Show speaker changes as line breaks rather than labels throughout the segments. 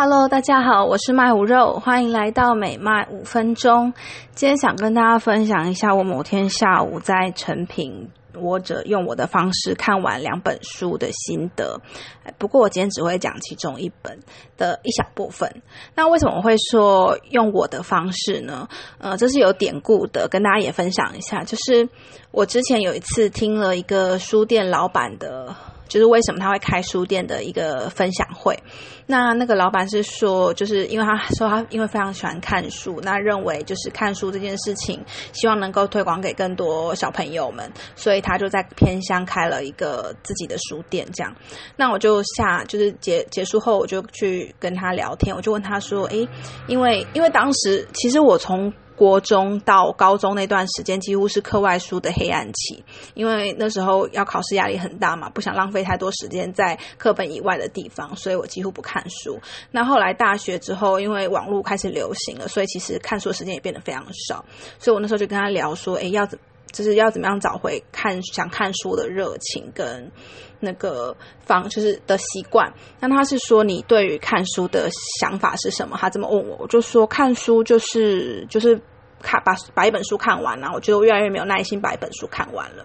Hello，大家好，我是卖五肉，欢迎来到美卖五分钟。今天想跟大家分享一下我某天下午在成品窝着用我的方式看完两本书的心得。不过我今天只会讲其中一本的一小部分。那为什么会说用我的方式呢？呃，这是有典故的，跟大家也分享一下。就是我之前有一次听了一个书店老板的。就是为什么他会开书店的一个分享会，那那个老板是说，就是因为他说他因为非常喜欢看书，那认为就是看书这件事情，希望能够推广给更多小朋友们，所以他就在偏乡开了一个自己的书店。这样，那我就下就是结结束后，我就去跟他聊天，我就问他说：“诶，因为因为当时其实我从。”国中到高中那段时间，几乎是课外书的黑暗期，因为那时候要考试压力很大嘛，不想浪费太多时间在课本以外的地方，所以我几乎不看书。那后来大学之后，因为网络开始流行了，所以其实看书的时间也变得非常少。所以我那时候就跟他聊说，诶，要怎？就是要怎么样找回看想看书的热情跟那个方就是的习惯。那他是说你对于看书的想法是什么？他这么问我，我就说看书就是就是看把把一本书看完了。我觉得我越来越没有耐心把一本书看完了。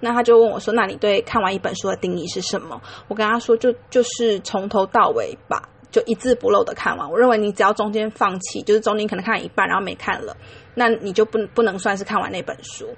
那他就问我说：“那你对看完一本书的定义是什么？”我跟他说：“就就是从头到尾把就一字不漏的看完。我认为你只要中间放弃，就是中间可能看一半然后没看了。”那你就不不能算是看完那本书。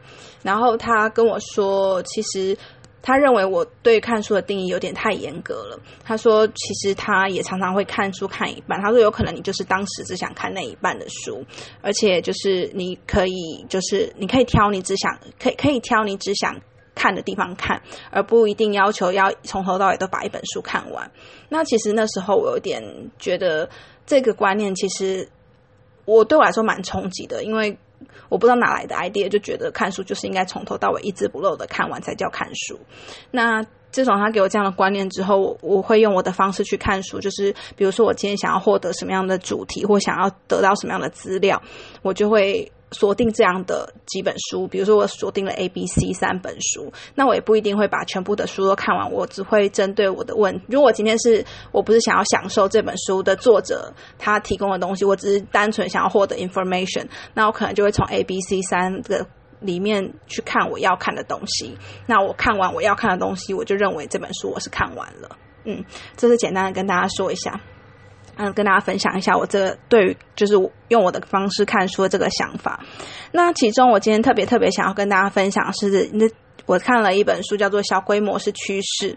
然后他跟我说，其实他认为我对看书的定义有点太严格了。他说，其实他也常常会看书看一半。他说，有可能你就是当时只想看那一半的书，而且就是你可以，就是你可以挑你只想可以可以挑你只想看的地方看，而不一定要求要从头到尾都把一本书看完。那其实那时候我有点觉得这个观念其实。我对我来说蛮冲击的，因为我不知道哪来的 idea，就觉得看书就是应该从头到尾一字不漏的看完才叫看书。那自从他给我这样的观念之后，我会用我的方式去看书，就是比如说我今天想要获得什么样的主题，或想要得到什么样的资料，我就会。锁定这样的几本书，比如说我锁定了 A、B、C 三本书，那我也不一定会把全部的书都看完，我只会针对我的问。如果今天是我不是想要享受这本书的作者他提供的东西，我只是单纯想要获得 information，那我可能就会从 A、B、C 三个里面去看我要看的东西。那我看完我要看的东西，我就认为这本书我是看完了。嗯，这是简单的跟大家说一下。嗯，跟大家分享一下我这个对于就是用我的方式看书的这个想法。那其中我今天特别特别想要跟大家分享是那。我看了一本书，叫做《小规模是趋势》。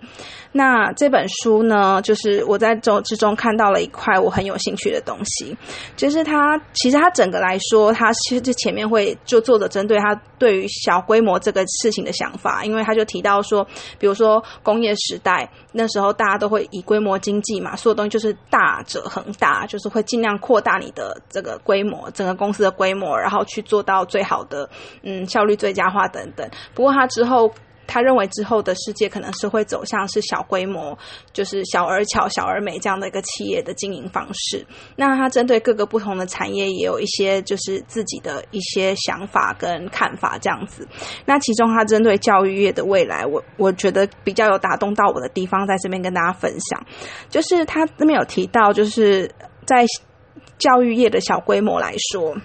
那这本书呢，就是我在中之中看到了一块我很有兴趣的东西，就是它其实它整个来说，它其实这前面会就作者针对他对于小规模这个事情的想法，因为他就提到说，比如说工业时代那时候大家都会以规模经济嘛，所有东西就是大者恒大，就是会尽量扩大你的这个规模，整个公司的规模，然后去做到最好的嗯效率最佳化等等。不过他之后。后他认为之后的世界可能是会走向是小规模，就是小而巧、小而美这样的一个企业的经营方式。那他针对各个不同的产业也有一些就是自己的一些想法跟看法这样子。那其中他针对教育业的未来，我我觉得比较有打动到我的地方，在这边跟大家分享，就是他那边有提到，就是在教育业的小规模来说。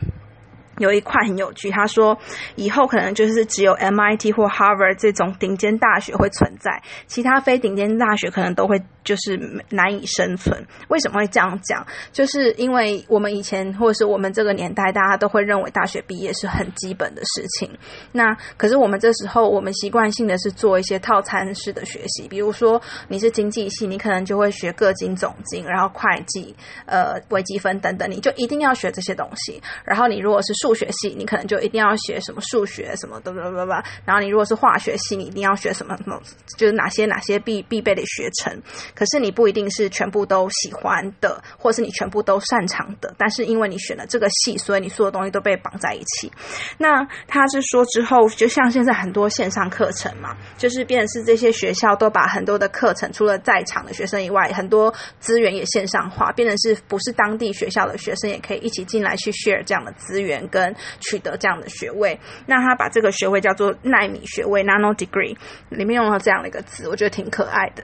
有一块很有趣，他说以后可能就是只有 MIT 或 Harvard 这种顶尖大学会存在，其他非顶尖大学可能都会就是难以生存。为什么会这样讲？就是因为我们以前或者是我们这个年代，大家都会认为大学毕业是很基本的事情。那可是我们这时候，我们习惯性的是做一些套餐式的学习，比如说你是经济系，你可能就会学个经总经，然后会计、呃微积分等等，你就一定要学这些东西。然后你如果是数数学系，你可能就一定要学什么数学什么的，吧吧吧。然后你如果是化学系，你一定要学什么什么，就是哪些哪些必必备的学程。可是你不一定是全部都喜欢的，或是你全部都擅长的。但是因为你选了这个系，所以你所有东西都被绑在一起。那他是说之后，就像现在很多线上课程嘛，就是变成是这些学校都把很多的课程，除了在场的学生以外，很多资源也线上化，变成是不是当地学校的学生也可以一起进来去 share 这样的资源。跟取得这样的学位，那他把这个学位叫做纳米学位 （nano degree），里面用了这样的一个字，我觉得挺可爱的。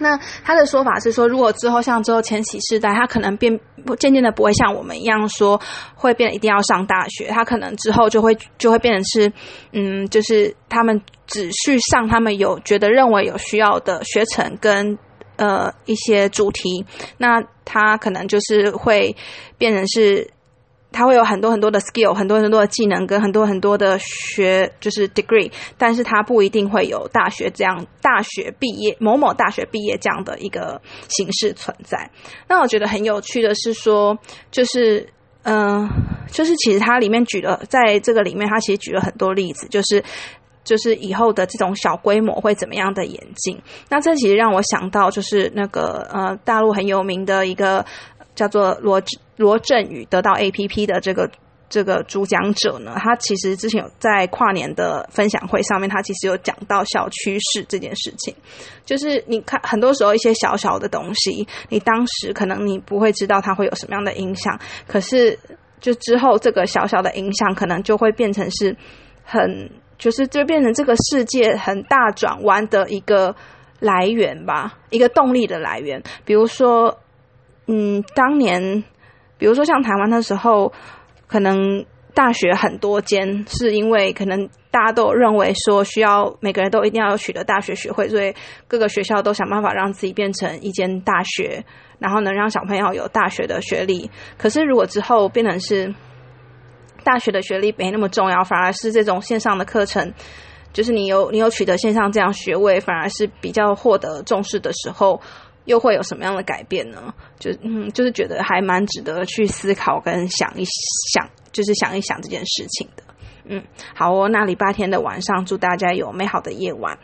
那他的说法是说，如果之后像之后千禧世代，他可能变渐渐的不会像我们一样说会变得一定要上大学，他可能之后就会就会变成是，嗯，就是他们只去上他们有觉得认为有需要的学程跟呃一些主题，那他可能就是会变成是。他会有很多很多的 skill，很多很多的技能跟很多很多的学，就是 degree，但是他不一定会有大学这样大学毕业某某大学毕业这样的一个形式存在。那我觉得很有趣的是说，就是嗯，就是其实它里面举了，在这个里面，它其实举了很多例子，就是就是以后的这种小规模会怎么样的演进。那这其实让我想到，就是那个呃，大陆很有名的一个叫做罗。罗振宇得到 A P P 的这个这个主讲者呢，他其实之前有在跨年的分享会上面，他其实有讲到小趋势这件事情。就是你看，很多时候一些小小的东西，你当时可能你不会知道它会有什么样的影响，可是就之后这个小小的影响，可能就会变成是很，就是就变成这个世界很大转弯的一个来源吧，一个动力的来源。比如说，嗯，当年。比如说，像台湾的时候，可能大学很多间，是因为可能大家都认为说需要每个人都一定要取得大学学会，所以各个学校都想办法让自己变成一间大学，然后能让小朋友有大学的学历。可是如果之后变成是大学的学历没那么重要，反而是这种线上的课程，就是你有你有取得线上这样学位，反而是比较获得重视的时候。又会有什么样的改变呢？就嗯，就是觉得还蛮值得去思考跟想一想，就是想一想这件事情的。嗯，好哦，那礼拜天的晚上，祝大家有美好的夜晚。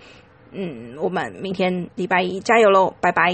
嗯，我们明天礼拜一加油喽，拜拜。